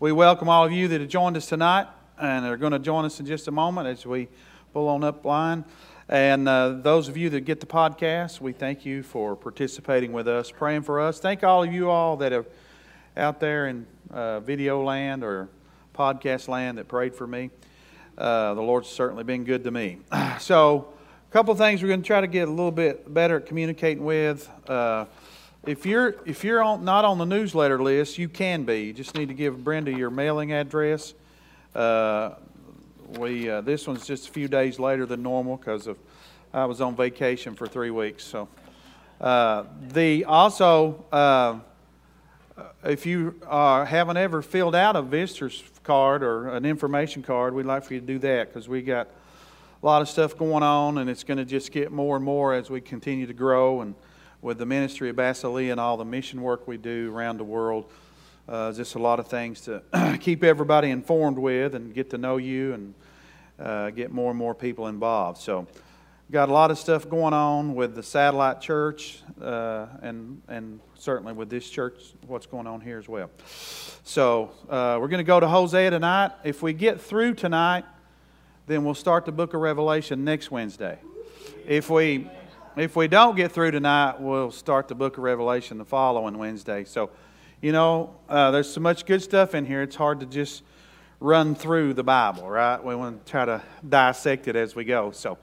We welcome all of you that have joined us tonight and are going to join us in just a moment as we pull on up line. And uh, those of you that get the podcast, we thank you for participating with us, praying for us. Thank all of you all that are out there in uh, video land or podcast land that prayed for me. Uh, the Lord's certainly been good to me. So, a couple of things we're going to try to get a little bit better at communicating with. If you're if you're on, not on the newsletter list, you can be. You just need to give Brenda your mailing address. Uh, we uh, this one's just a few days later than normal because of I was on vacation for three weeks. So uh, the also uh, if you uh, haven't ever filled out a visitor's card or an information card, we'd like for you to do that because we got a lot of stuff going on, and it's going to just get more and more as we continue to grow. And with the ministry of Basileia and all the mission work we do around the world, uh, just a lot of things to keep everybody informed with and get to know you and uh, get more and more people involved. So, got a lot of stuff going on with the satellite church uh, and and certainly with this church, what's going on here as well. So, uh, we're going to go to Hosea tonight. If we get through tonight then we'll start the book of Revelation next Wednesday. If we if we don't get through tonight, we'll start the book of Revelation the following Wednesday. So, you know, uh, there's so much good stuff in here. It's hard to just run through the Bible, right? We want to try to dissect it as we go. So,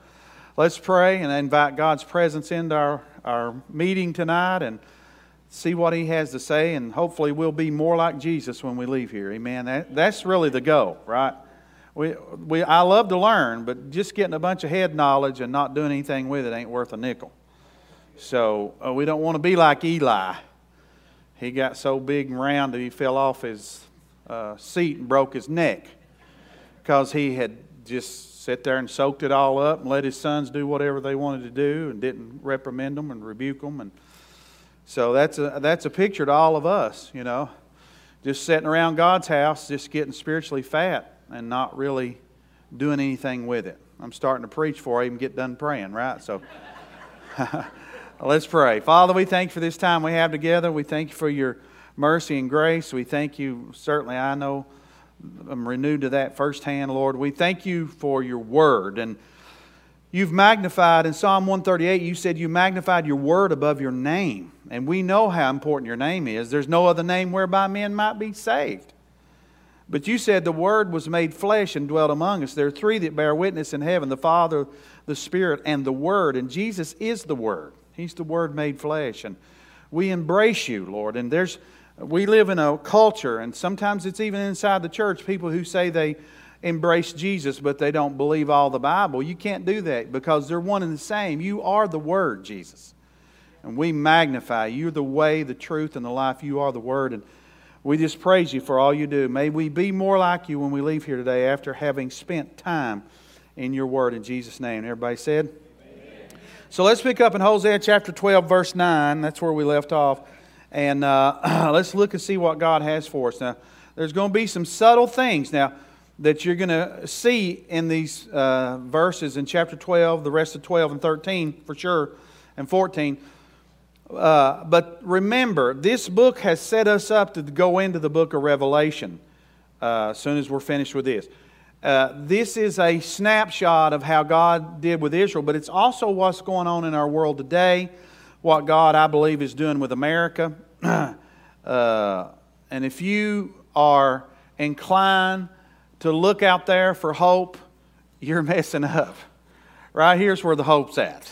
let's pray and invite God's presence into our, our meeting tonight and see what He has to say. And hopefully, we'll be more like Jesus when we leave here. Amen. That, that's really the goal, right? We, we, I love to learn, but just getting a bunch of head knowledge and not doing anything with it ain't worth a nickel. So uh, we don't want to be like Eli. He got so big and round that he fell off his uh, seat and broke his neck because he had just sat there and soaked it all up and let his sons do whatever they wanted to do and didn't reprimand them and rebuke them. And so that's a, that's a picture to all of us, you know, just sitting around God's house, just getting spiritually fat and not really doing anything with it. I'm starting to preach before I even get done praying, right? So let's pray. Father, we thank you for this time we have together. We thank you for your mercy and grace. We thank you, certainly, I know I'm renewed to that firsthand, Lord. We thank you for your word. And you've magnified, in Psalm 138, you said you magnified your word above your name. And we know how important your name is. There's no other name whereby men might be saved. But you said the Word was made flesh and dwelt among us. There are three that bear witness in heaven the Father, the Spirit, and the Word. And Jesus is the Word. He's the Word made flesh. And we embrace you, Lord. And there's we live in a culture, and sometimes it's even inside the church, people who say they embrace Jesus, but they don't believe all the Bible. You can't do that because they're one and the same. You are the Word, Jesus. And we magnify. You're the way, the truth, and the life. You are the Word. And we just praise you for all you do. May we be more like you when we leave here today after having spent time in your word in Jesus' name. Everybody said? Amen. So let's pick up in Hosea chapter 12, verse 9. That's where we left off. And uh, let's look and see what God has for us. Now, there's going to be some subtle things now that you're going to see in these uh, verses in chapter 12, the rest of 12 and 13 for sure, and 14. Uh, but remember, this book has set us up to go into the book of Revelation uh, as soon as we're finished with this. Uh, this is a snapshot of how God did with Israel, but it's also what's going on in our world today, what God, I believe, is doing with America. Uh, and if you are inclined to look out there for hope, you're messing up. Right here's where the hope's at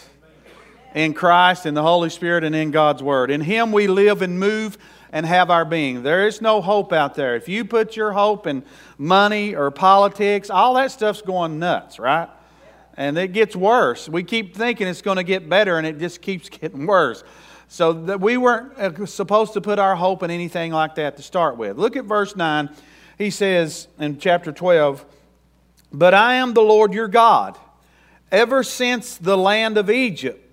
in Christ, in the Holy Spirit, and in God's Word. In Him we live and move and have our being. There is no hope out there. If you put your hope in money or politics, all that stuff's going nuts, right? And it gets worse. We keep thinking it's going to get better, and it just keeps getting worse. So that we weren't uh, supposed to put our hope in anything like that to start with. Look at verse 9. He says in chapter 12, But I am the Lord your God, ever since the land of Egypt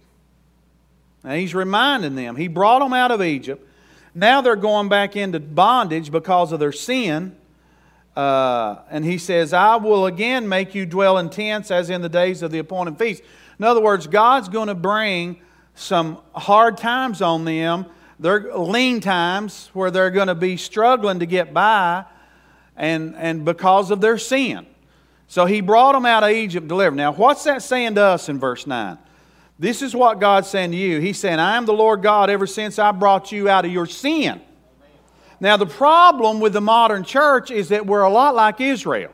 now he's reminding them. He brought them out of Egypt. Now they're going back into bondage because of their sin. Uh, and he says, I will again make you dwell in tents as in the days of the appointed feast. In other words, God's going to bring some hard times on them. They're lean times where they're going to be struggling to get by. and, and because of their sin. So he brought them out of Egypt, delivered. Now, what's that saying to us in verse 9? This is what God's saying to you. He's saying, I am the Lord God ever since I brought you out of your sin. Now, the problem with the modern church is that we're a lot like Israel.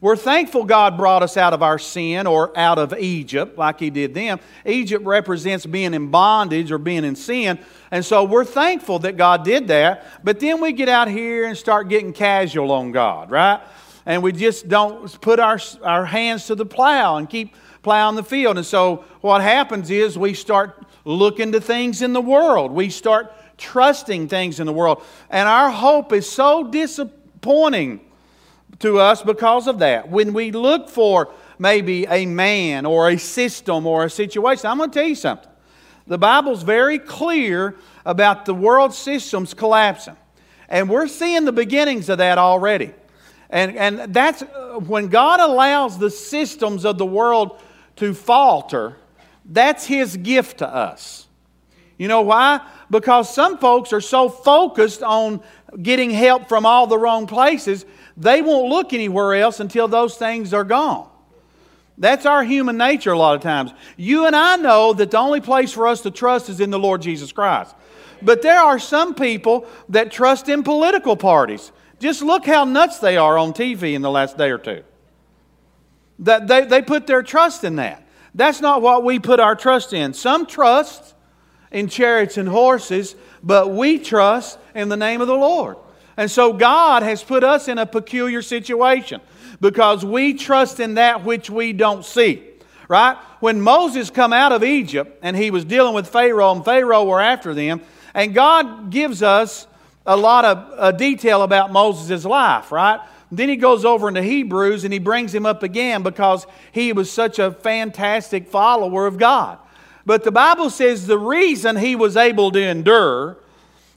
We're thankful God brought us out of our sin or out of Egypt, like He did them. Egypt represents being in bondage or being in sin. And so we're thankful that God did that. But then we get out here and start getting casual on God, right? And we just don't put our, our hands to the plow and keep plowing the field. And so what happens is we start looking to things in the world. We start trusting things in the world. And our hope is so disappointing to us because of that. When we look for maybe a man or a system or a situation, I'm going to tell you something. The Bible's very clear about the world systems collapsing. And we're seeing the beginnings of that already. And, and that's uh, when God allows the systems of the world to falter, that's His gift to us. You know why? Because some folks are so focused on getting help from all the wrong places, they won't look anywhere else until those things are gone. That's our human nature a lot of times. You and I know that the only place for us to trust is in the Lord Jesus Christ. But there are some people that trust in political parties. Just look how nuts they are on TV in the last day or two. That they, they put their trust in that. That's not what we put our trust in. Some trust in chariots and horses, but we trust in the name of the Lord. And so God has put us in a peculiar situation because we trust in that which we don't see. Right? When Moses come out of Egypt and he was dealing with Pharaoh and Pharaoh were after them, and God gives us a lot of uh, detail about Moses' life, right? Then he goes over into Hebrews and he brings him up again because he was such a fantastic follower of God. But the Bible says the reason he was able to endure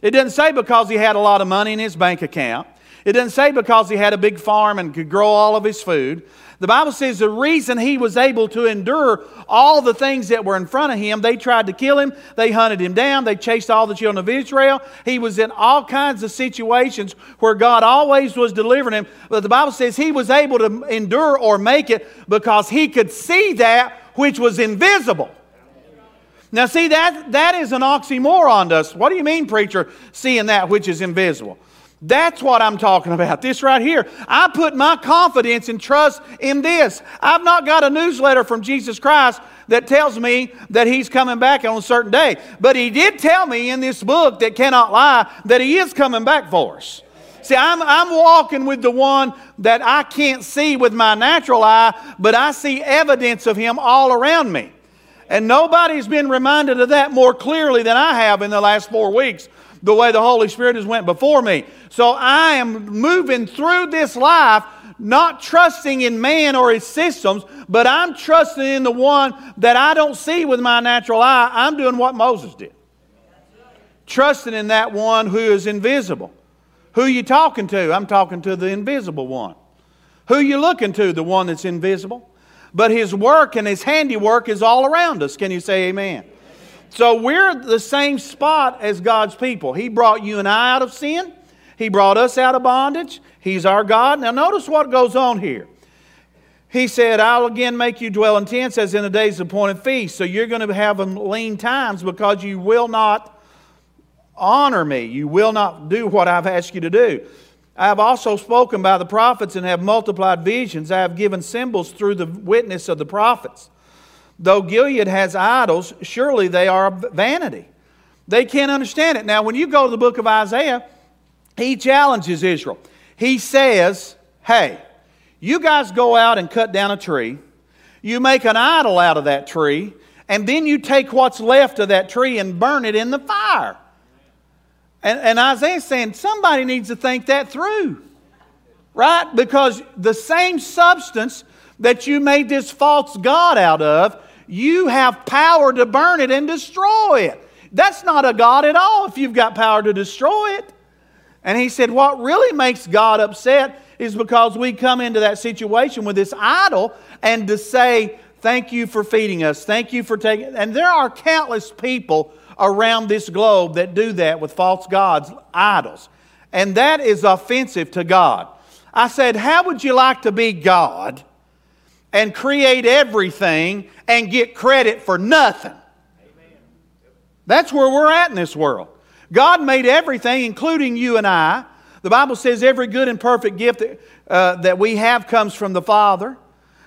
it doesn't say because he had a lot of money in his bank account. It doesn't say because he had a big farm and could grow all of his food. The Bible says the reason he was able to endure all the things that were in front of him, they tried to kill him, they hunted him down, they chased all the children of Israel. He was in all kinds of situations where God always was delivering him. But the Bible says he was able to endure or make it because he could see that which was invisible. Now, see, that, that is an oxymoron to us. What do you mean, preacher, seeing that which is invisible? That's what I'm talking about. This right here. I put my confidence and trust in this. I've not got a newsletter from Jesus Christ that tells me that he's coming back on a certain day. But he did tell me in this book that cannot lie that he is coming back for us. See, I'm, I'm walking with the one that I can't see with my natural eye, but I see evidence of him all around me. And nobody's been reminded of that more clearly than I have in the last four weeks, the way the Holy Spirit has went before me. So I am moving through this life not trusting in man or his systems, but I'm trusting in the one that I don't see with my natural eye. I'm doing what Moses did. Trusting in that one who is invisible. Who you talking to? I'm talking to the invisible one. Who you looking to? The one that's invisible but his work and his handiwork is all around us. Can you say amen? So we're the same spot as God's people. He brought you and I out of sin. He brought us out of bondage. He's our God. Now notice what goes on here. He said, I'll again make you dwell in tents as in the days of appointed feast. So you're going to have lean times because you will not honor me. You will not do what I've asked you to do. I have also spoken by the prophets and have multiplied visions. I have given symbols through the witness of the prophets. Though Gilead has idols, surely they are vanity. They can't understand it. Now, when you go to the book of Isaiah, he challenges Israel. He says, Hey, you guys go out and cut down a tree, you make an idol out of that tree, and then you take what's left of that tree and burn it in the fire. And, and Isaiah's saying somebody needs to think that through, right? Because the same substance that you made this false God out of, you have power to burn it and destroy it. That's not a God at all if you've got power to destroy it. And he said, What really makes God upset is because we come into that situation with this idol and to say, Thank you for feeding us. Thank you for taking. And there are countless people around this globe that do that with false gods, idols. And that is offensive to God. I said, How would you like to be God and create everything and get credit for nothing? That's where we're at in this world. God made everything, including you and I. The Bible says every good and perfect gift that, uh, that we have comes from the Father.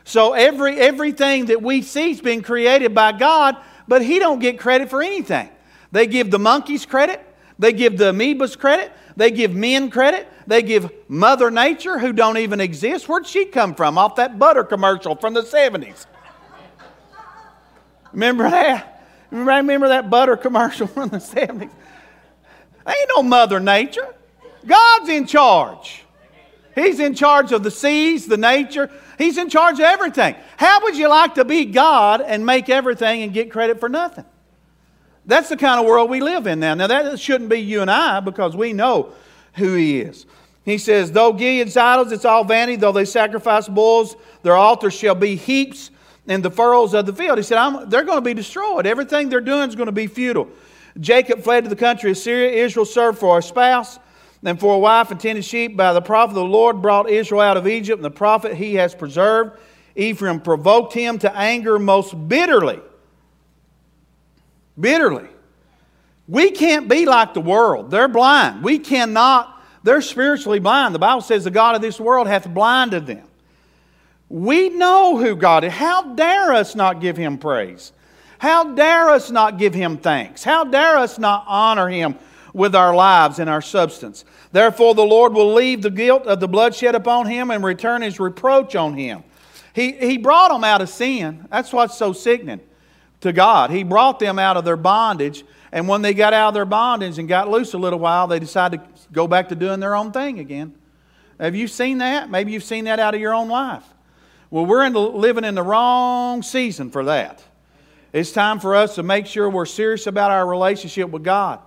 So every, everything that we see has been created by God, but He don't get credit for anything. They give the monkeys credit. They give the amoebas credit. They give men credit. They give Mother Nature, who don't even exist. Where'd she come from? Off that butter commercial from the 70s. Remember that? Remember that butter commercial from the 70s? Ain't no Mother Nature. God's in charge. He's in charge of the seas, the nature. He's in charge of everything. How would you like to be God and make everything and get credit for nothing? That's the kind of world we live in now. Now, that shouldn't be you and I because we know who He is. He says, Though Gilead's idols, it's all vanity. Though they sacrifice bulls, their altars shall be heaps in the furrows of the field. He said, They're going to be destroyed. Everything they're doing is going to be futile. Jacob fled to the country of Syria. Israel served for a spouse and for a wife and tended sheep. By the prophet the Lord brought Israel out of Egypt, and the prophet he has preserved. Ephraim provoked him to anger most bitterly. Bitterly. We can't be like the world. They're blind. We cannot, they're spiritually blind. The Bible says the God of this world hath blinded them. We know who God is. How dare us not give him praise? How dare us not give him thanks? How dare us not honor him with our lives and our substance? Therefore, the Lord will leave the guilt of the bloodshed upon him and return his reproach on him. He, he brought them out of sin. That's what's so sickening to God. He brought them out of their bondage. And when they got out of their bondage and got loose a little while, they decided to go back to doing their own thing again. Have you seen that? Maybe you've seen that out of your own life. Well, we're in the, living in the wrong season for that. It's time for us to make sure we're serious about our relationship with God.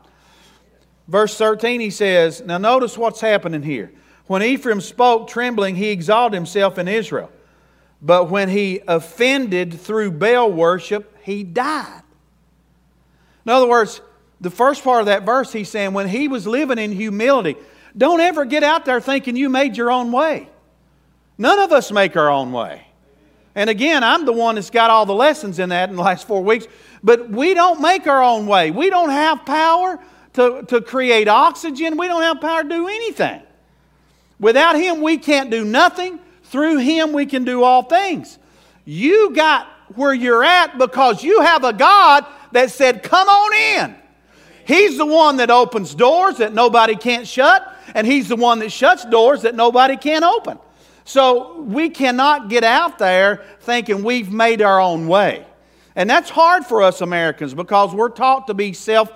Verse 13, he says, Now notice what's happening here. When Ephraim spoke trembling, he exalted himself in Israel. But when he offended through Baal worship, he died. In other words, the first part of that verse, he's saying, when he was living in humility, don't ever get out there thinking you made your own way. None of us make our own way. And again, I'm the one that's got all the lessons in that in the last four weeks. But we don't make our own way. We don't have power to, to create oxygen. We don't have power to do anything. Without Him, we can't do nothing. Through Him, we can do all things. You got where you're at because you have a God that said, Come on in. He's the one that opens doors that nobody can't shut, and He's the one that shuts doors that nobody can open. So we cannot get out there thinking we've made our own way. And that's hard for us Americans because we're taught to be self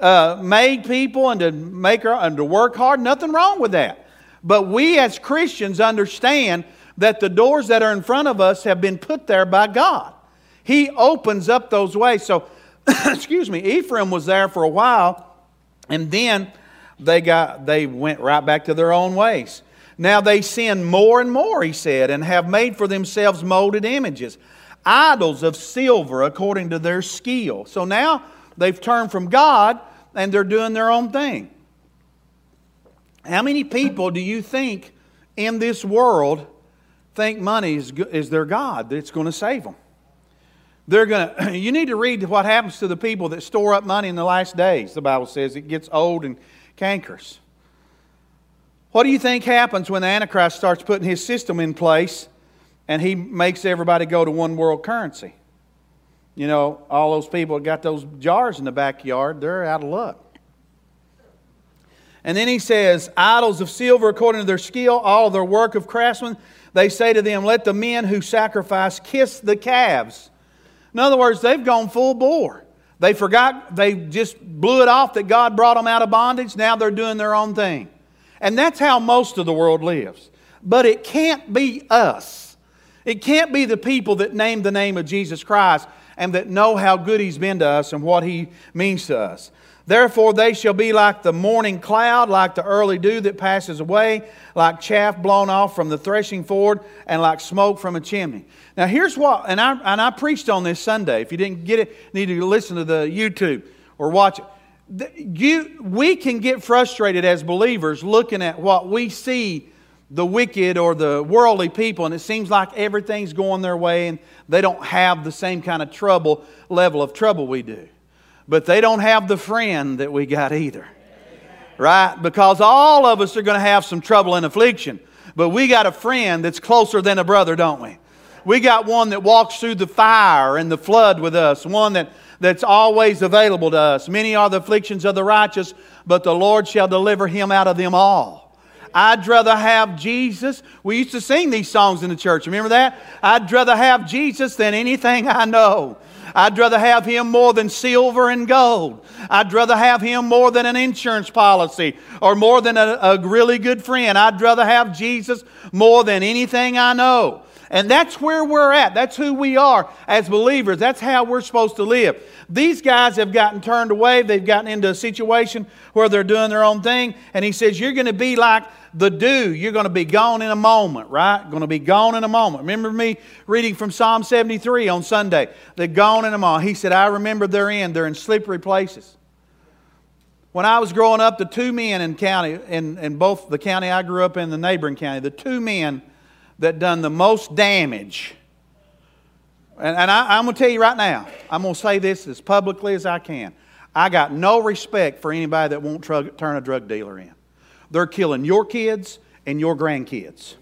uh, made people and to make our, and to work hard. Nothing wrong with that. But we as Christians understand that the doors that are in front of us have been put there by God. He opens up those ways. So, excuse me, Ephraim was there for a while, and then they got they went right back to their own ways. Now they sin more and more, he said, and have made for themselves molded images, idols of silver according to their skill. So now they've turned from God and they're doing their own thing. How many people do you think in this world think money is, is their God that's going to save them? They're going to, you need to read what happens to the people that store up money in the last days. The Bible says it gets old and cankers. What do you think happens when the Antichrist starts putting his system in place and he makes everybody go to one world currency? You know, all those people that got those jars in the backyard, they're out of luck. And then he says, Idols of silver according to their skill, all their work of craftsmen. They say to them, Let the men who sacrifice kiss the calves. In other words, they've gone full bore. They forgot, they just blew it off that God brought them out of bondage. Now they're doing their own thing. And that's how most of the world lives. But it can't be us. It can't be the people that name the name of Jesus Christ and that know how good He's been to us and what He means to us. Therefore, they shall be like the morning cloud, like the early dew that passes away, like chaff blown off from the threshing floor, and like smoke from a chimney. Now, here's what, and I, and I preached on this Sunday. If you didn't get it, need to listen to the YouTube or watch it you, we can get frustrated as believers looking at what we see the wicked or the worldly people, and it seems like everything's going their way and they don't have the same kind of trouble, level of trouble we do. But they don't have the friend that we got either. Right? Because all of us are going to have some trouble and affliction. But we got a friend that's closer than a brother, don't we? We got one that walks through the fire and the flood with us, one that, that's always available to us. Many are the afflictions of the righteous, but the Lord shall deliver him out of them all. I'd rather have Jesus. We used to sing these songs in the church. Remember that? I'd rather have Jesus than anything I know. I'd rather have him more than silver and gold. I'd rather have him more than an insurance policy or more than a, a really good friend. I'd rather have Jesus more than anything I know. And that's where we're at. That's who we are as believers. That's how we're supposed to live. These guys have gotten turned away. They've gotten into a situation where they're doing their own thing. And he says, You're going to be like the dew. You're going to be gone in a moment, right? Going to be gone in a moment. Remember me reading from Psalm 73 on Sunday? They're gone in a moment. He said, I remember they're in. They're in slippery places. When I was growing up, the two men in county, in, in both the county I grew up in, the neighboring county, the two men that done the most damage. And, and I, I'm going to tell you right now, I'm going to say this as publicly as I can. I got no respect for anybody that won't turn a drug dealer in. They're killing your kids and your grandkids.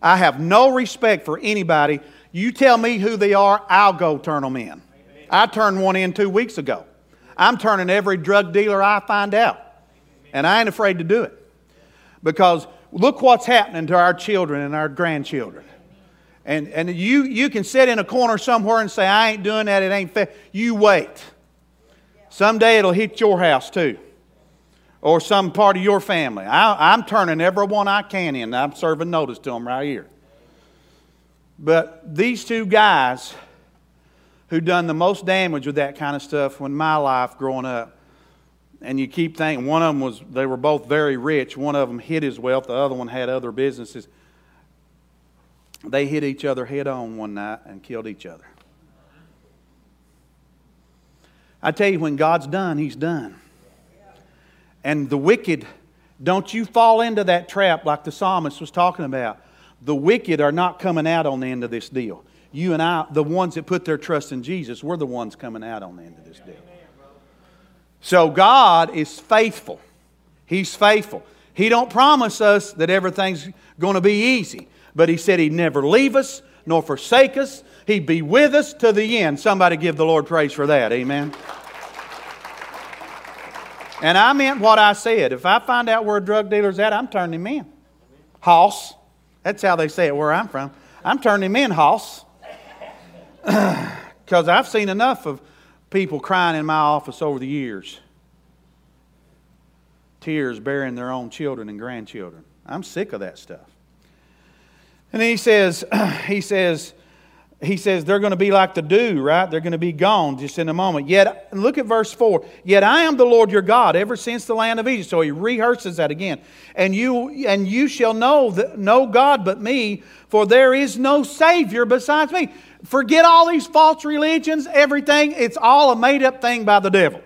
I have no respect for anybody. You tell me who they are, I'll go turn them in. I turned one in two weeks ago. I'm turning every drug dealer I find out. And I ain't afraid to do it. Because look what's happening to our children and our grandchildren. And, and you, you can sit in a corner somewhere and say, I ain't doing that, it ain't fair. You wait. Someday it'll hit your house too, or some part of your family. I, am turning everyone I can in. I'm serving notice to them right here. But these two guys who done the most damage with that kind of stuff when my life growing up, and you keep thinking one of them was they were both very rich. One of them hid his wealth. The other one had other businesses. They hit each other head on one night and killed each other. I tell you when god's done he's done. And the wicked don't you fall into that trap like the psalmist was talking about. The wicked are not coming out on the end of this deal. You and i the ones that put their trust in jesus we're the ones coming out on the end of this deal so God is faithful. He's faithful. He don't promise us that everything's going to be easy, but he said he'd never leave us nor forsake us. He'd be with us to the end. Somebody give the Lord praise for that. Amen. And I meant what I said. If I find out where a drug dealer's at, I'm turning him in. Hoss. That's how they say it where I'm from. I'm turning him in, Hoss. Because I've seen enough of people crying in my office over the years. Tears burying their own children and grandchildren. I'm sick of that stuff. And he says, he says, he says they're going to be like the dew, right? They're going to be gone just in a moment. Yet, look at verse 4. Yet I am the Lord your God ever since the land of Egypt. So he rehearses that again. And you, and you shall know that no God but me, for there is no Savior besides me. Forget all these false religions, everything. It's all a made up thing by the devil.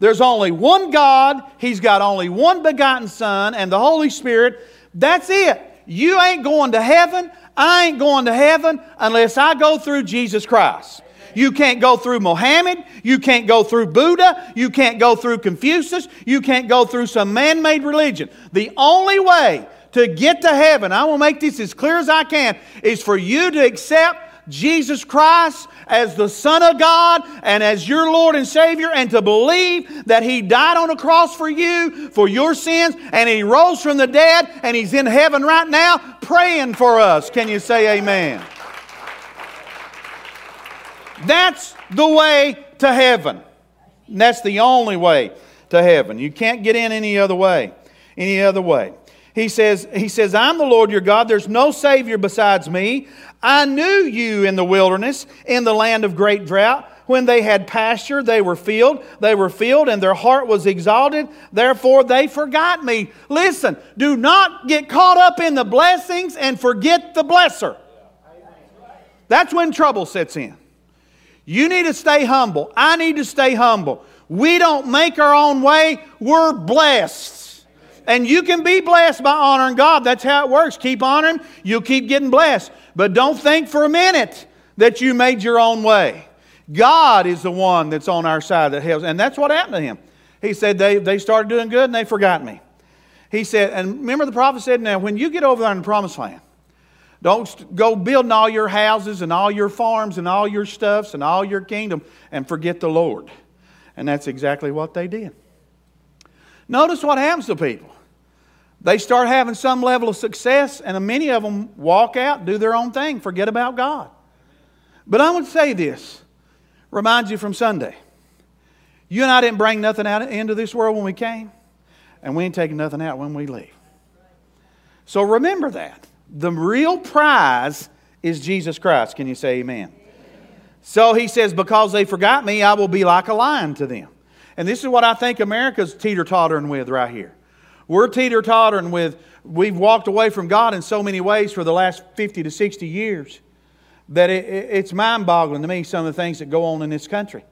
There's only one God, He's got only one begotten Son and the Holy Spirit. That's it. You ain't going to heaven. I ain't going to heaven unless I go through Jesus Christ. You can't go through Mohammed. You can't go through Buddha. You can't go through Confucius. You can't go through some man made religion. The only way to get to heaven, I will make this as clear as I can, is for you to accept Jesus Christ as the Son of God and as your Lord and Savior, and to believe that He died on a cross for you, for your sins, and He rose from the dead, and He's in heaven right now praying for us. Can you say amen? That's the way to heaven. And that's the only way to heaven. You can't get in any other way. Any other way. He says, he says, I'm the Lord your God. There's no Savior besides me. I knew you in the wilderness, in the land of great drought. When they had pasture, they were filled. They were filled, and their heart was exalted. Therefore, they forgot me. Listen, do not get caught up in the blessings and forget the blesser. That's when trouble sets in. You need to stay humble. I need to stay humble. We don't make our own way, we're blessed. And you can be blessed by honoring God. That's how it works. Keep honoring, you'll keep getting blessed. But don't think for a minute that you made your own way. God is the one that's on our side that helps. And that's what happened to him. He said they, they started doing good and they forgot me. He said, and remember the prophet said, now when you get over there in the promised land, don't go building all your houses and all your farms and all your stuffs and all your kingdom and forget the Lord. And that's exactly what they did. Notice what happens to people. They start having some level of success, and many of them walk out, do their own thing, forget about God. But I would say this reminds you from Sunday. You and I didn't bring nothing out into this world when we came, and we ain't taking nothing out when we leave. So remember that. The real prize is Jesus Christ. Can you say amen? amen? So he says, Because they forgot me, I will be like a lion to them. And this is what I think America's teeter tottering with right here. We're teeter tottering with, we've walked away from God in so many ways for the last 50 to 60 years that it, it, it's mind boggling to me some of the things that go on in this country.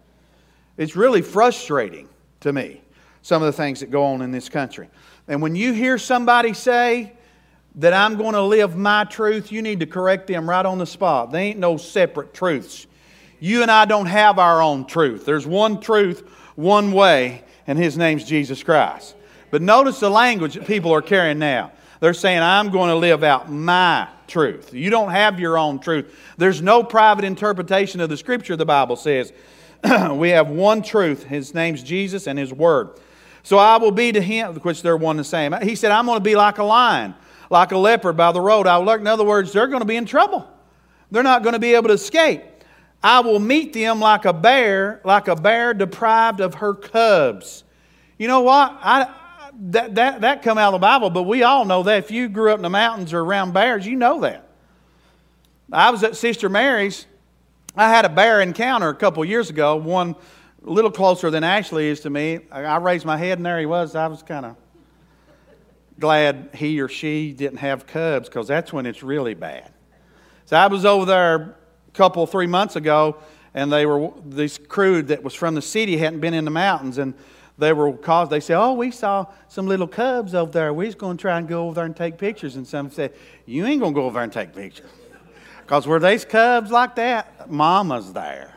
It's really frustrating to me, some of the things that go on in this country. And when you hear somebody say that I'm going to live my truth, you need to correct them right on the spot. They ain't no separate truths. You and I don't have our own truth. There's one truth one way, and his name's Jesus Christ. But notice the language that people are carrying now. They're saying, I'm going to live out my truth. You don't have your own truth. There's no private interpretation of the scripture, the Bible says. we have one truth. His name's Jesus and his word. So I will be to him, which they're one the same. He said, I'm going to be like a lion, like a leopard by the road. I will lurk. In other words, they're going to be in trouble. They're not going to be able to escape. I will meet them like a bear, like a bear deprived of her cubs. You know what? I, that, that, that come out of the Bible, but we all know that. If you grew up in the mountains or around bears, you know that. I was at Sister Mary's. I had a bear encounter a couple years ago, one a little closer than Ashley is to me. I raised my head, and there he was. I was kind of glad he or she didn't have cubs because that's when it's really bad. So I was over there a couple, three months ago, and they were this crew that was from the city hadn't been in the mountains, and they were caused. They said, "Oh, we saw some little cubs over there. We're just going to try and go over there and take pictures." And some said, "You ain't going to go over there and take pictures, because where these cubs like that, Mama's there."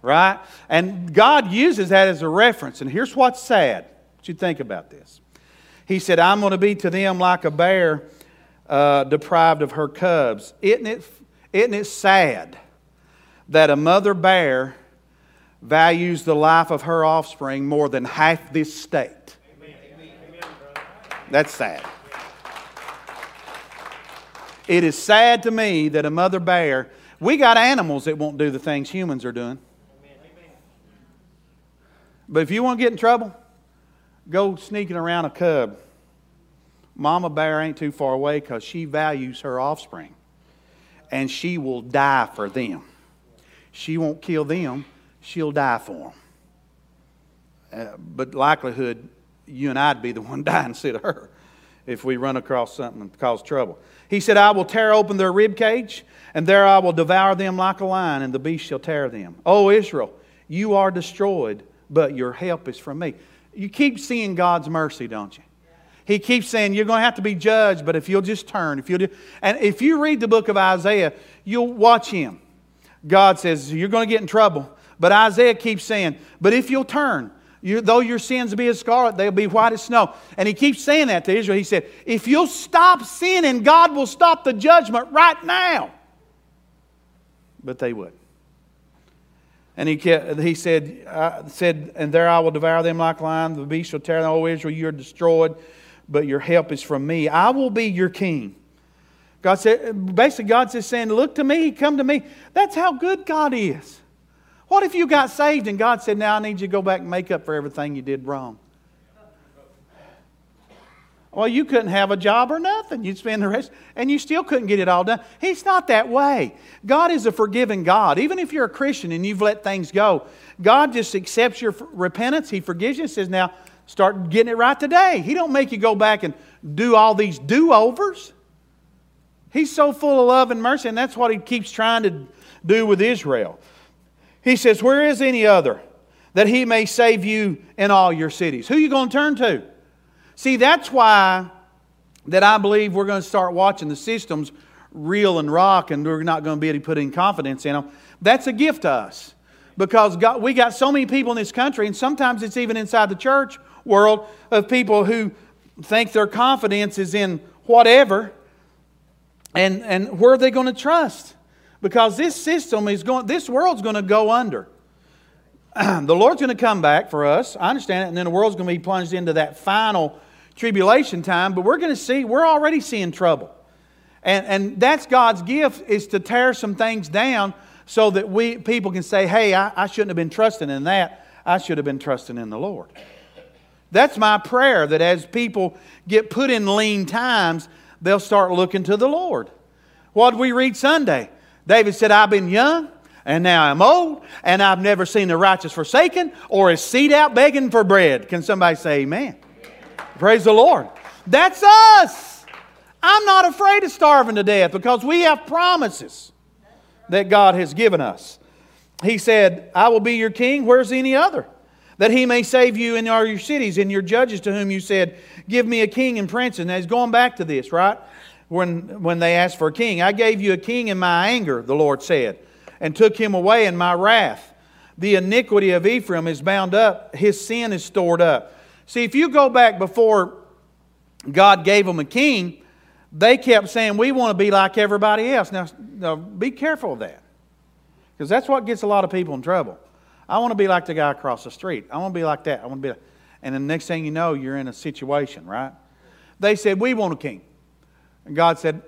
Right? And God uses that as a reference. And here's what's sad. What you think about this? He said, I'm going to be to them like a bear uh, deprived of her cubs. Isn't it isn't it sad that a mother bear values the life of her offspring more than half this state? That's sad. It is sad to me that a mother bear, we got animals that won't do the things humans are doing. But if you want to get in trouble, go sneaking around a cub. Mama bear ain't too far away because she values her offspring and she will die for them. She won't kill them, she'll die for him. Uh, but likelihood, you and I'd be the one dying instead of her if we run across something and cause trouble. He said, I will tear open their rib cage, and there I will devour them like a lion, and the beast shall tear them. O Israel, you are destroyed, but your help is from me. You keep seeing God's mercy, don't you? He keeps saying, You're going to have to be judged, but if you'll just turn, if you'll do. And if you read the book of Isaiah, you'll watch him. God says, You're going to get in trouble. But Isaiah keeps saying, But if you'll turn, you, though your sins be as scarlet, they'll be white as snow. And he keeps saying that to Israel. He said, If you'll stop sinning, God will stop the judgment right now. But they would. And he, kept, he said, uh, said, And there I will devour them like lion. The beast shall tear them. O Israel, you are destroyed but your help is from me. I will be your king. God said, basically, God's just saying, Look to me, come to me. That's how good God is. What if you got saved and God said, Now I need you to go back and make up for everything you did wrong? Well, you couldn't have a job or nothing. You'd spend the rest, and you still couldn't get it all done. He's not that way. God is a forgiving God. Even if you're a Christian and you've let things go, God just accepts your repentance. He forgives you and says, Now, Start getting it right today. He don't make you go back and do all these do-overs. He's so full of love and mercy, and that's what he keeps trying to do with Israel. He says, Where is any other that he may save you in all your cities? Who are you going to turn to? See, that's why that I believe we're going to start watching the systems reel and rock and we're not going to be able to put any confidence in them. That's a gift to us because God, we got so many people in this country, and sometimes it's even inside the church world of people who think their confidence is in whatever. And, and where are they going to trust? Because this system is going, this world's going to go under. the Lord's going to come back for us. I understand it. And then the world's going to be plunged into that final tribulation time. But we're going to see, we're already seeing trouble. And, and that's God's gift is to tear some things down so that we people can say, hey, I, I shouldn't have been trusting in that. I should have been trusting in the Lord. That's my prayer that as people get put in lean times, they'll start looking to the Lord. What did we read Sunday? David said, I've been young and now I'm old, and I've never seen the righteous forsaken or his seed out begging for bread. Can somebody say amen? Praise the Lord. That's us. I'm not afraid of starving to death because we have promises that God has given us. He said, I will be your king. Where's any other? That he may save you in all your cities and your judges to whom you said, Give me a king and prince. And he's going back to this, right? When, when they asked for a king. I gave you a king in my anger, the Lord said and took him away in my wrath. The iniquity of Ephraim is bound up, his sin is stored up. See, if you go back before God gave them a king, they kept saying, We want to be like everybody else. Now, now be careful of that. Because that's what gets a lot of people in trouble. I want to be like the guy across the street. I want to be like that. I want to be like, and the next thing you know, you're in a situation, right? They said, We want a king. And God said,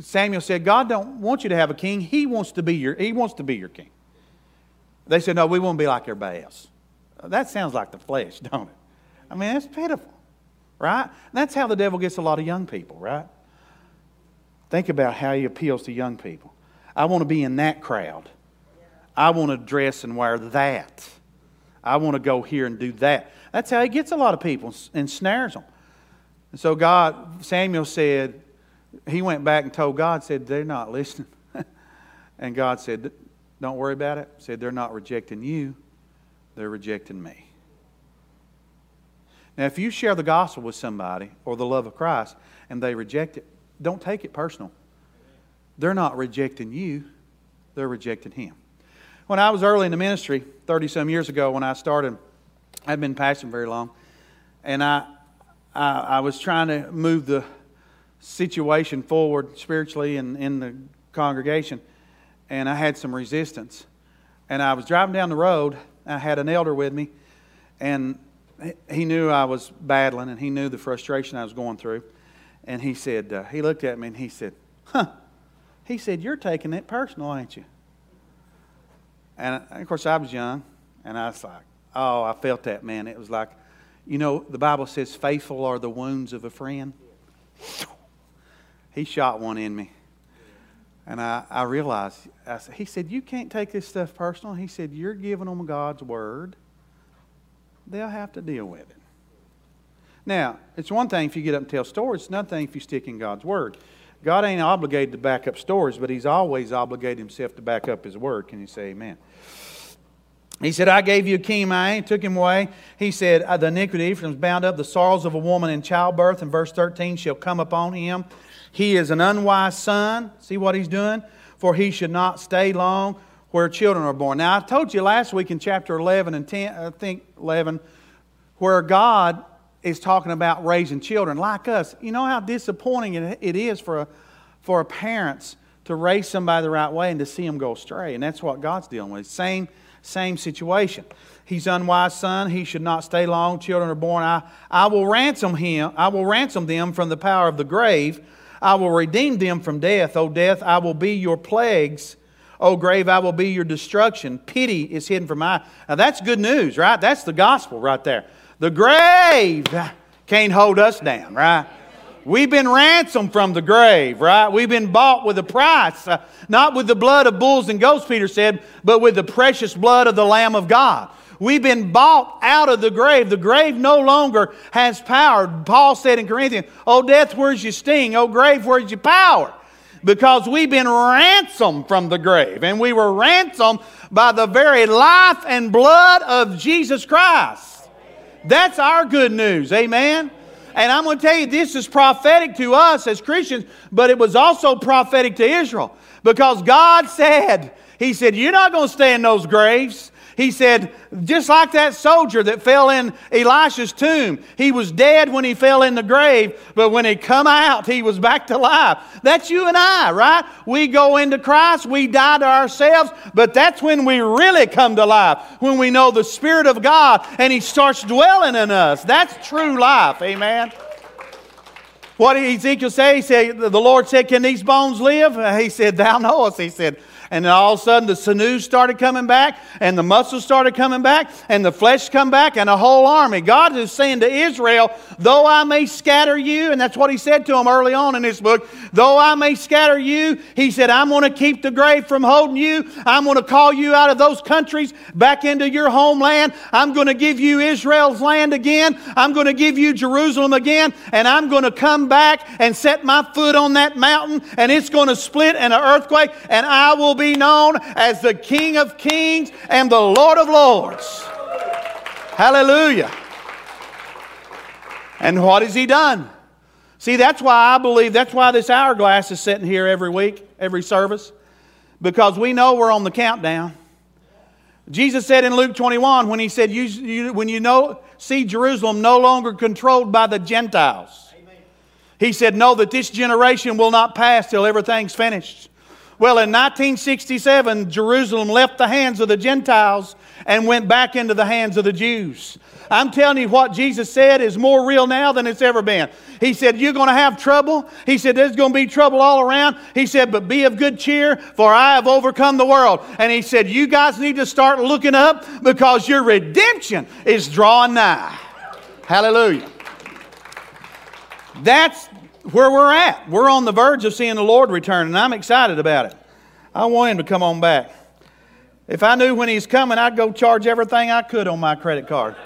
Samuel said, God don't want you to have a king. He wants to be your, he wants to be your king. They said, No, we won't be like everybody else. Uh, that sounds like the flesh, don't it? I mean, that's pitiful, right? That's how the devil gets a lot of young people, right? Think about how he appeals to young people. I want to be in that crowd. I want to dress and wear that. I want to go here and do that. That's how he gets a lot of people and snares them. And so God, Samuel said, he went back and told God, said, they're not listening. and God said, don't worry about it. Said, they're not rejecting you, they're rejecting me. Now, if you share the gospel with somebody or the love of Christ and they reject it, don't take it personal. They're not rejecting you, they're rejecting Him. When I was early in the ministry, 30 some years ago, when I started, I'd been pastoring very long, and I, I, I was trying to move the situation forward spiritually in, in the congregation, and I had some resistance. And I was driving down the road, I had an elder with me, and he knew I was battling, and he knew the frustration I was going through. And he said, uh, he looked at me and he said, huh. He said, You're taking it personal, ain't you? And of course, I was young, and I was like, Oh, I felt that, man. It was like, you know, the Bible says, Faithful are the wounds of a friend he shot one in me. And I, I realized, I said, he said, You can't take this stuff personal. He said, You're giving them God's word. They'll have to deal with it. Now, it's one thing if you get up and tell stories, it's another thing if you stick in God's word. God ain't obligated to back up stories, but He's always obligated Himself to back up His word. Can you say amen? He said, I gave you man, took him away. He said, uh, The iniquity is bound up, the sorrows of a woman in childbirth, in verse 13, shall come upon him. He is an unwise son. See what he's doing? For he should not stay long where children are born. Now, I told you last week in chapter 11 and 10, I think 11, where God is talking about raising children like us. You know how disappointing it is for, for parents to raise somebody the right way and to see them go astray. And that's what God's dealing with. Same, same situation. He's unwise son. He should not stay long. Children are born. I, I will ransom him. I will ransom them from the power of the grave. I will redeem them from death. O death, I will be your plagues. O grave, I will be your destruction. Pity is hidden from my. Now that's good news, right? That's the gospel right there. The grave can't hold us down, right? We've been ransomed from the grave, right? We've been bought with a price, uh, not with the blood of bulls and goats, Peter said, but with the precious blood of the Lamb of God. We've been bought out of the grave. The grave no longer has power. Paul said in Corinthians, Oh, death, where's your sting? Oh, grave, where's your power? Because we've been ransomed from the grave. And we were ransomed by the very life and blood of Jesus Christ. That's our good news. Amen. And I'm going to tell you, this is prophetic to us as Christians, but it was also prophetic to Israel. Because God said, He said, You're not going to stay in those graves. He said, just like that soldier that fell in Elisha's tomb, he was dead when he fell in the grave, but when he come out, he was back to life. That's you and I, right? We go into Christ, we die to ourselves, but that's when we really come to life, when we know the Spirit of God and he starts dwelling in us. That's true life, amen. What did Ezekiel say? He said, The Lord said, Can these bones live? He said, Thou knowest. He said, and then all of a sudden the sinews started coming back, and the muscles started coming back, and the flesh come back, and a whole army. God is saying to Israel, though I may scatter you, and that's what he said to them early on in this book, though I may scatter you, he said, I'm going to keep the grave from holding you. I'm going to call you out of those countries back into your homeland. I'm going to give you Israel's land again. I'm going to give you Jerusalem again, and I'm going to come back and set my foot on that mountain, and it's going to split in an earthquake, and I will be be known as the King of Kings and the Lord of Lords. Hallelujah. And what has he done? See, that's why I believe, that's why this hourglass is sitting here every week, every service, because we know we're on the countdown. Jesus said in Luke 21 when he said, you, you, When you know, see Jerusalem no longer controlled by the Gentiles, Amen. he said, Know that this generation will not pass till everything's finished. Well, in 1967, Jerusalem left the hands of the Gentiles and went back into the hands of the Jews. I'm telling you what Jesus said is more real now than it's ever been. He said, You're going to have trouble. He said, There's going to be trouble all around. He said, But be of good cheer, for I have overcome the world. And he said, You guys need to start looking up because your redemption is drawing nigh. Hallelujah. That's where we're at. We're on the verge of seeing the Lord return, and I'm excited about it. I want Him to come on back. If I knew when He's coming, I'd go charge everything I could on my credit card.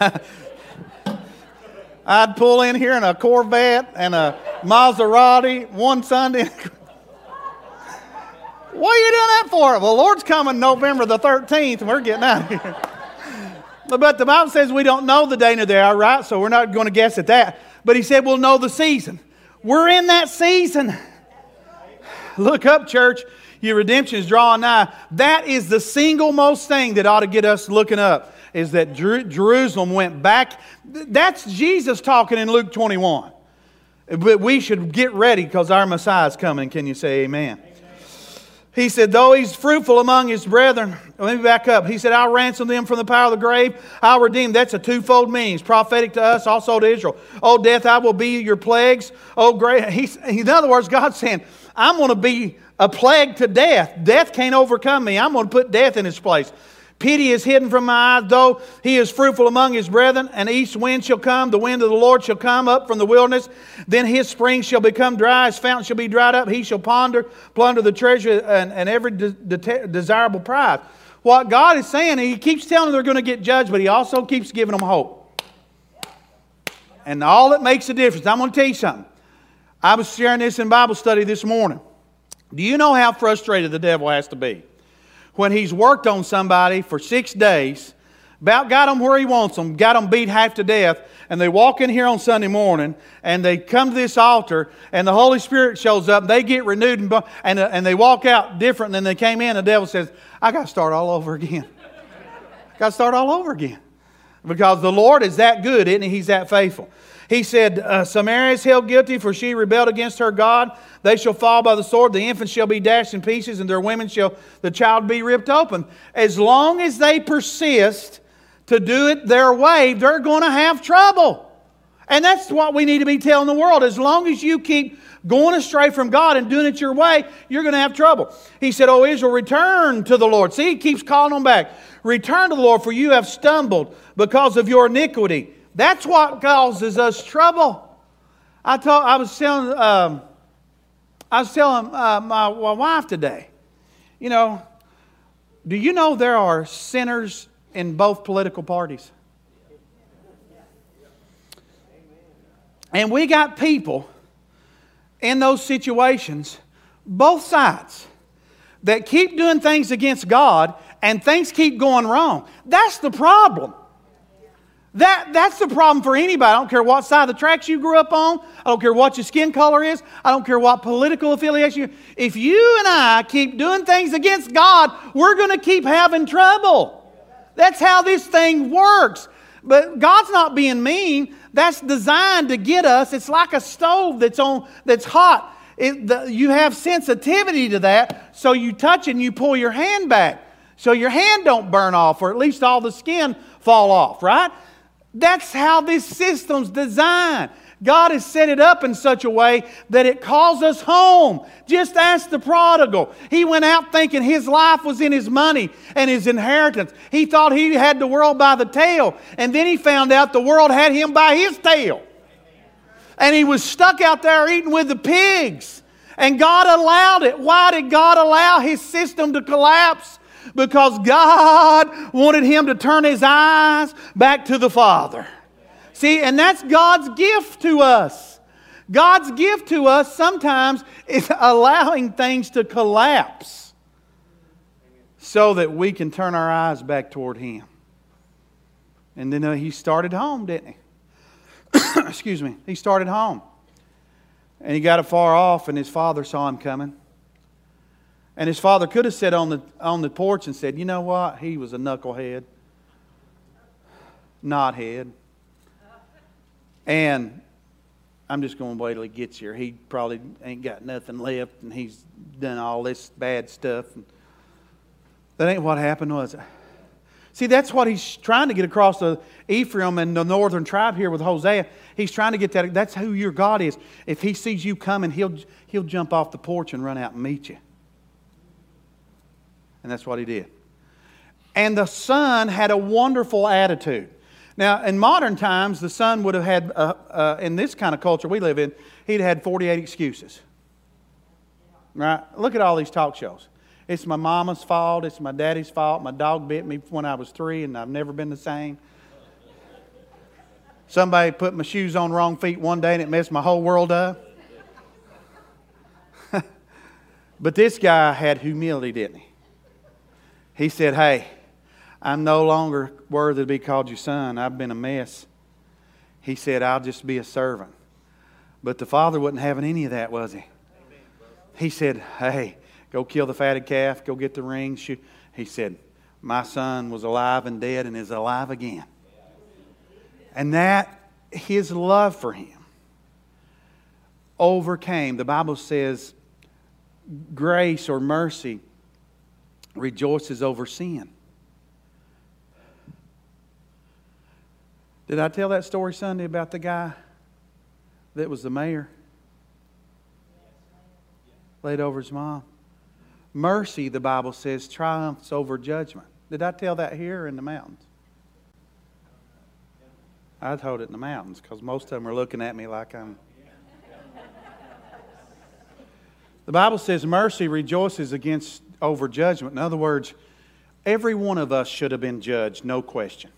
I'd pull in here in a Corvette and a Maserati one Sunday. what are you doing that for? Well, Lord's coming November the 13th, and we're getting out of here. But the Bible says we don't know the day nor the hour, right? So we're not going to guess at that. But he said we'll know the season. We're in that season. Look up, church. Your redemption is drawing nigh. That is the single most thing that ought to get us looking up is that Jer- Jerusalem went back. That's Jesus talking in Luke 21. But we should get ready because our Messiah is coming. Can you say amen? He said, though he's fruitful among his brethren, let me back up. He said, I'll ransom them from the power of the grave. I'll redeem. That's a twofold meaning. It's prophetic to us, also to Israel. Oh, death, I will be your plagues. Oh, great. In other words, God's saying, I'm going to be a plague to death. Death can't overcome me. I'm going to put death in its place. Pity is hidden from my eyes, though he is fruitful among his brethren. An east wind shall come, the wind of the Lord shall come up from the wilderness. Then his springs shall become dry, his fountain shall be dried up. He shall ponder, plunder the treasure and, and every de- de- desirable prize. What God is saying, he keeps telling them they're going to get judged, but he also keeps giving them hope. And all that makes a difference, I'm going to tell you something. I was sharing this in Bible study this morning. Do you know how frustrated the devil has to be? When he's worked on somebody for six days, about got them where he wants them, got them beat half to death, and they walk in here on Sunday morning and they come to this altar and the Holy Spirit shows up, and they get renewed and, and, uh, and they walk out different than they came in. The devil says, I got to start all over again. got to start all over again. Because the Lord is that good, isn't he? He's that faithful. He said, uh, Samaria is held guilty, for she rebelled against her God. They shall fall by the sword. The infant shall be dashed in pieces, and their women shall the child be ripped open. As long as they persist to do it their way, they're going to have trouble. And that's what we need to be telling the world. As long as you keep going astray from God and doing it your way, you're going to have trouble. He said, Oh, Israel, return to the Lord. See, he keeps calling them back. Return to the Lord, for you have stumbled because of your iniquity. That's what causes us trouble. I told, I was telling, um, I was telling uh, my, my wife today, you know, do you know there are sinners in both political parties? And we got people in those situations, both sides, that keep doing things against God and things keep going wrong. That's the problem. That, that's the problem for anybody. I don't care what side of the tracks you grew up on. I don't care what your skin color is. I don't care what political affiliation you If you and I keep doing things against God, we're going to keep having trouble. That's how this thing works. But God's not being mean. That's designed to get us. It's like a stove that's on that's hot. It, the, you have sensitivity to that, so you touch it and you pull your hand back, so your hand don't burn off, or at least all the skin fall off. Right? That's how this system's designed. God has set it up in such a way that it calls us home. Just ask the prodigal. He went out thinking his life was in his money and his inheritance. He thought he had the world by the tail, and then he found out the world had him by his tail. And he was stuck out there eating with the pigs. And God allowed it. Why did God allow his system to collapse? Because God wanted him to turn his eyes back to the Father. See, and that's God's gift to us. God's gift to us sometimes is allowing things to collapse so that we can turn our eyes back toward Him. And then uh, he started home, didn't he? Excuse me. He started home. And he got it far off, and his father saw him coming. And his father could have sat on the, on the porch and said, You know what? He was a knucklehead, knothead. And I'm just going to wait till he gets here. He probably ain't got nothing left, and he's done all this bad stuff. That ain't what happened, was it? See, that's what he's trying to get across to Ephraim and the northern tribe here with Hosea. He's trying to get that. That's who your God is. If he sees you coming, he'll, he'll jump off the porch and run out and meet you. And that's what he did. And the son had a wonderful attitude. Now, in modern times, the son would have had, uh, uh, in this kind of culture we live in, he'd had 48 excuses. Right? Look at all these talk shows. It's my mama's fault. It's my daddy's fault. My dog bit me when I was three, and I've never been the same. Somebody put my shoes on wrong feet one day, and it messed my whole world up. but this guy had humility, didn't he? He said, Hey, I'm no longer worthy to be called your son. I've been a mess. He said, I'll just be a servant. But the father wasn't having any of that, was he? He said, Hey, go kill the fatted calf, go get the ring. He said, My son was alive and dead and is alive again. And that, his love for him, overcame. The Bible says, grace or mercy rejoices over sin. Did I tell that story Sunday about the guy that was the mayor? Laid over his mom. Mercy, the Bible says, triumphs over judgment. Did I tell that here in the mountains? I told it in the mountains because most of them are looking at me like I'm. The Bible says mercy rejoices against over judgment. In other words, every one of us should have been judged, no question.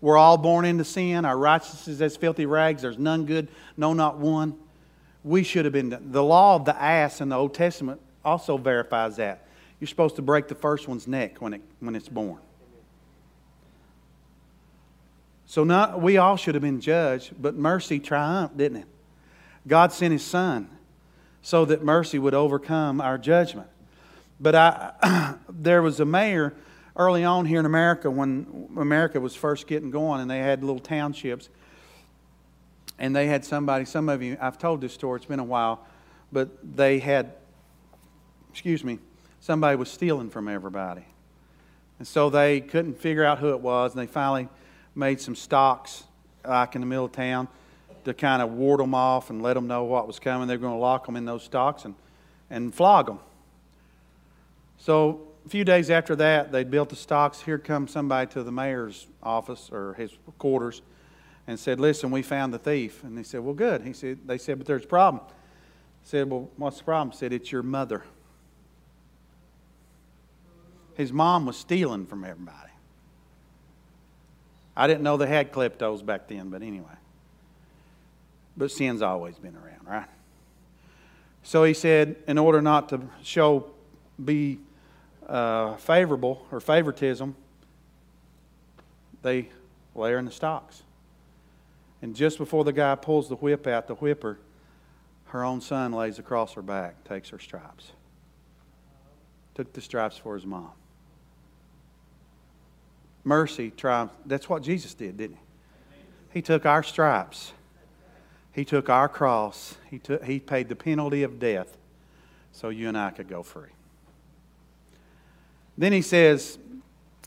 We're all born into sin. Our righteousness is as filthy rags. There's none good, no, not one. We should have been. The law of the ass in the Old Testament also verifies that. You're supposed to break the first one's neck when, it, when it's born. So not, we all should have been judged, but mercy triumphed, didn't it? God sent His Son so that mercy would overcome our judgment. But I, there was a mayor early on here in America when America was first getting going and they had little townships. And they had somebody, some of you, I've told this story, it's been a while, but they had, excuse me, somebody was stealing from everybody. And so they couldn't figure out who it was, and they finally made some stocks, like in the middle of town, to kind of ward them off and let them know what was coming. They were going to lock them in those stocks and, and flog them. So a few days after that, they built the stocks. Here comes somebody to the mayor's office or his quarters and said, Listen, we found the thief. And they said, Well, good. He said, They said, But there's a problem. He said, Well, what's the problem? He said, It's your mother. His mom was stealing from everybody. I didn't know they had kleptos back then, but anyway. But sin's always been around, right? So he said, in order not to show, be uh, favorable or favoritism, they lay her in the stocks. And just before the guy pulls the whip out, the whipper, her own son lays across her back, takes her stripes. Took the stripes for his mom. Mercy triumphs. That's what Jesus did, didn't he? He took our stripes. He took our cross. He, took, he paid the penalty of death so you and I could go free. Then he says,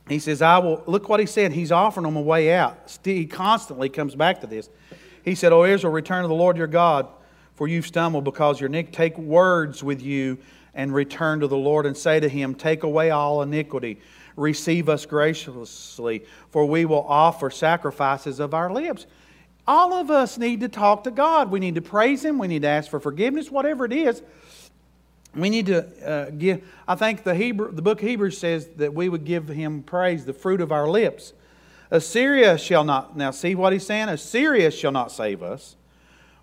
he says, I will, look what he said. He's offering them a way out. He constantly comes back to this. He said, O Israel, return to the Lord your God, for you've stumbled because your iniquity. Take words with you and return to the Lord and say to him, Take away all iniquity. Receive us graciously, for we will offer sacrifices of our lips. All of us need to talk to God. We need to praise Him. We need to ask for forgiveness, whatever it is. We need to uh, give. I think the Hebrew, the book of Hebrews says that we would give Him praise, the fruit of our lips. Assyria shall not. Now, see what he's saying? Assyria shall not save us.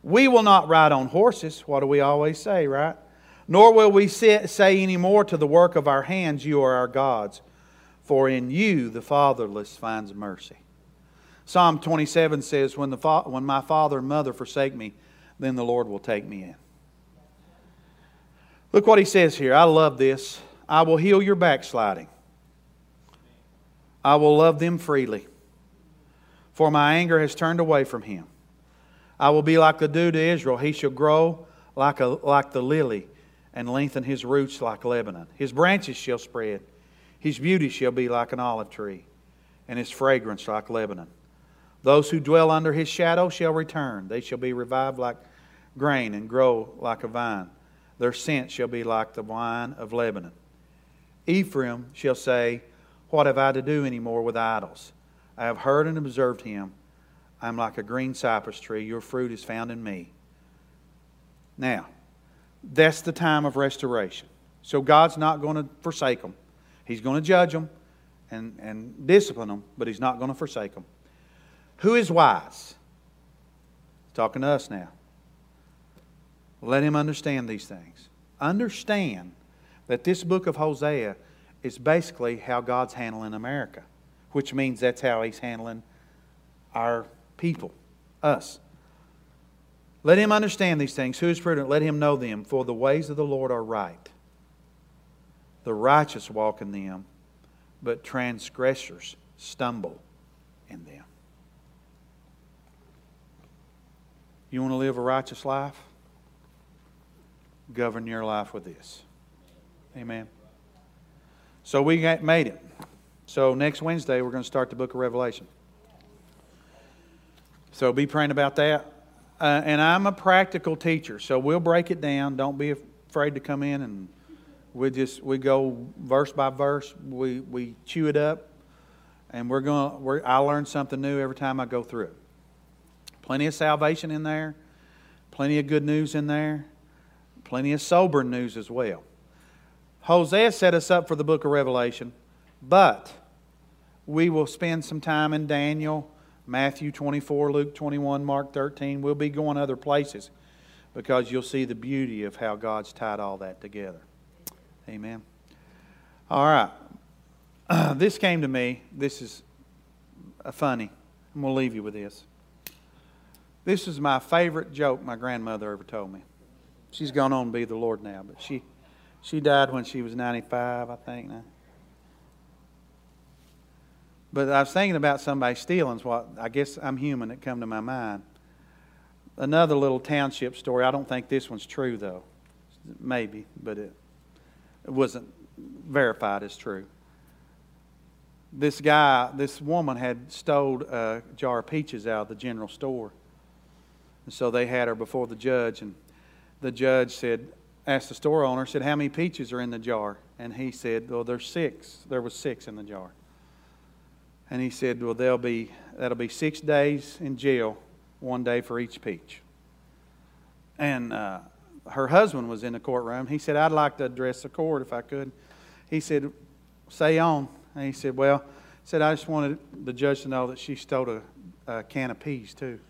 We will not ride on horses. What do we always say, right? Nor will we say any more to the work of our hands, You are our gods. For in you the fatherless finds mercy. Psalm 27 says, when, the fa- when my father and mother forsake me, then the Lord will take me in. Look what he says here. I love this. I will heal your backsliding. I will love them freely. For my anger has turned away from him. I will be like the dew to Israel. He shall grow like, a, like the lily and lengthen his roots like Lebanon. His branches shall spread. His beauty shall be like an olive tree, and his fragrance like Lebanon. Those who dwell under his shadow shall return. They shall be revived like grain and grow like a vine. Their scent shall be like the wine of Lebanon. Ephraim shall say, What have I to do any more with idols? I have heard and observed him. I am like a green cypress tree. Your fruit is found in me. Now, that's the time of restoration. So God's not going to forsake them. He's going to judge them and, and discipline them, but He's not going to forsake them. Who is wise? talking to us now. Let him understand these things. Understand that this book of Hosea is basically how God's handling America, which means that's how he's handling our people, us. Let him understand these things. Who is prudent? Let him know them, for the ways of the Lord are right. The righteous walk in them, but transgressors stumble in them. You want to live a righteous life? Govern your life with this. Amen. So we made it. So next Wednesday, we're going to start the book of Revelation. So be praying about that. Uh, and I'm a practical teacher, so we'll break it down. Don't be afraid to come in and we just we go verse by verse. We we chew it up, and we're going. We're, I learn something new every time I go through it. Plenty of salvation in there, plenty of good news in there, plenty of sober news as well. Hosea set us up for the book of Revelation, but we will spend some time in Daniel, Matthew 24, Luke 21, Mark 13. We'll be going other places because you'll see the beauty of how God's tied all that together. Amen. All right. Uh, this came to me. This is a funny. I'm going to leave you with this. This is my favorite joke my grandmother ever told me. She's gone on to be the Lord now, but she, she died when she was 95, I think. Now. But I was thinking about somebody stealing. What I guess I'm human. It come to my mind. Another little township story. I don't think this one's true though. Maybe, but it it wasn't verified as true. This guy, this woman had stole a jar of peaches out of the general store. And so they had her before the judge, and the judge said, asked the store owner, said, How many peaches are in the jar? And he said, Well, there's six. There was six in the jar. And he said, Well, there'll be that'll be six days in jail, one day for each peach. And uh, her husband was in the courtroom. He said, I'd like to address the court if I could. He said, Say on. And he said, Well, said, I just wanted the judge to know that she stole a, a can of peas, too.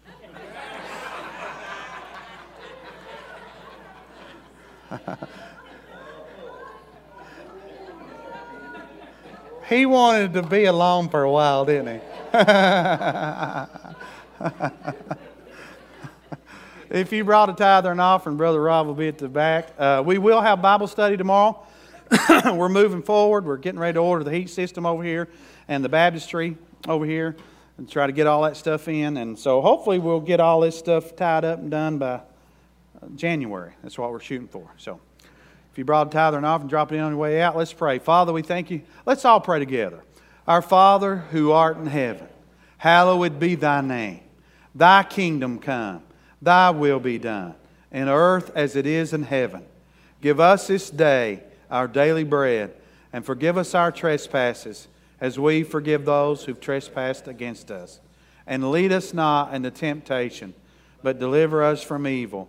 he wanted to be alone for a while, didn't he? if you brought a tithe or an offering, Brother Rob will be at the back. Uh, we will have Bible study tomorrow. We're moving forward. We're getting ready to order the heat system over here and the baptistry over here and try to get all that stuff in. And so hopefully we'll get all this stuff tied up and done by January. That's what we're shooting for. So if you brought a tithe or an offering, drop it in on your way out. Let's pray. Father, we thank you. Let's all pray together. Our Father who art in heaven, hallowed be thy name. Thy kingdom come, thy will be done, in earth as it is in heaven. Give us this day our daily bread, and forgive us our trespasses as we forgive those who've trespassed against us. And lead us not into temptation, but deliver us from evil.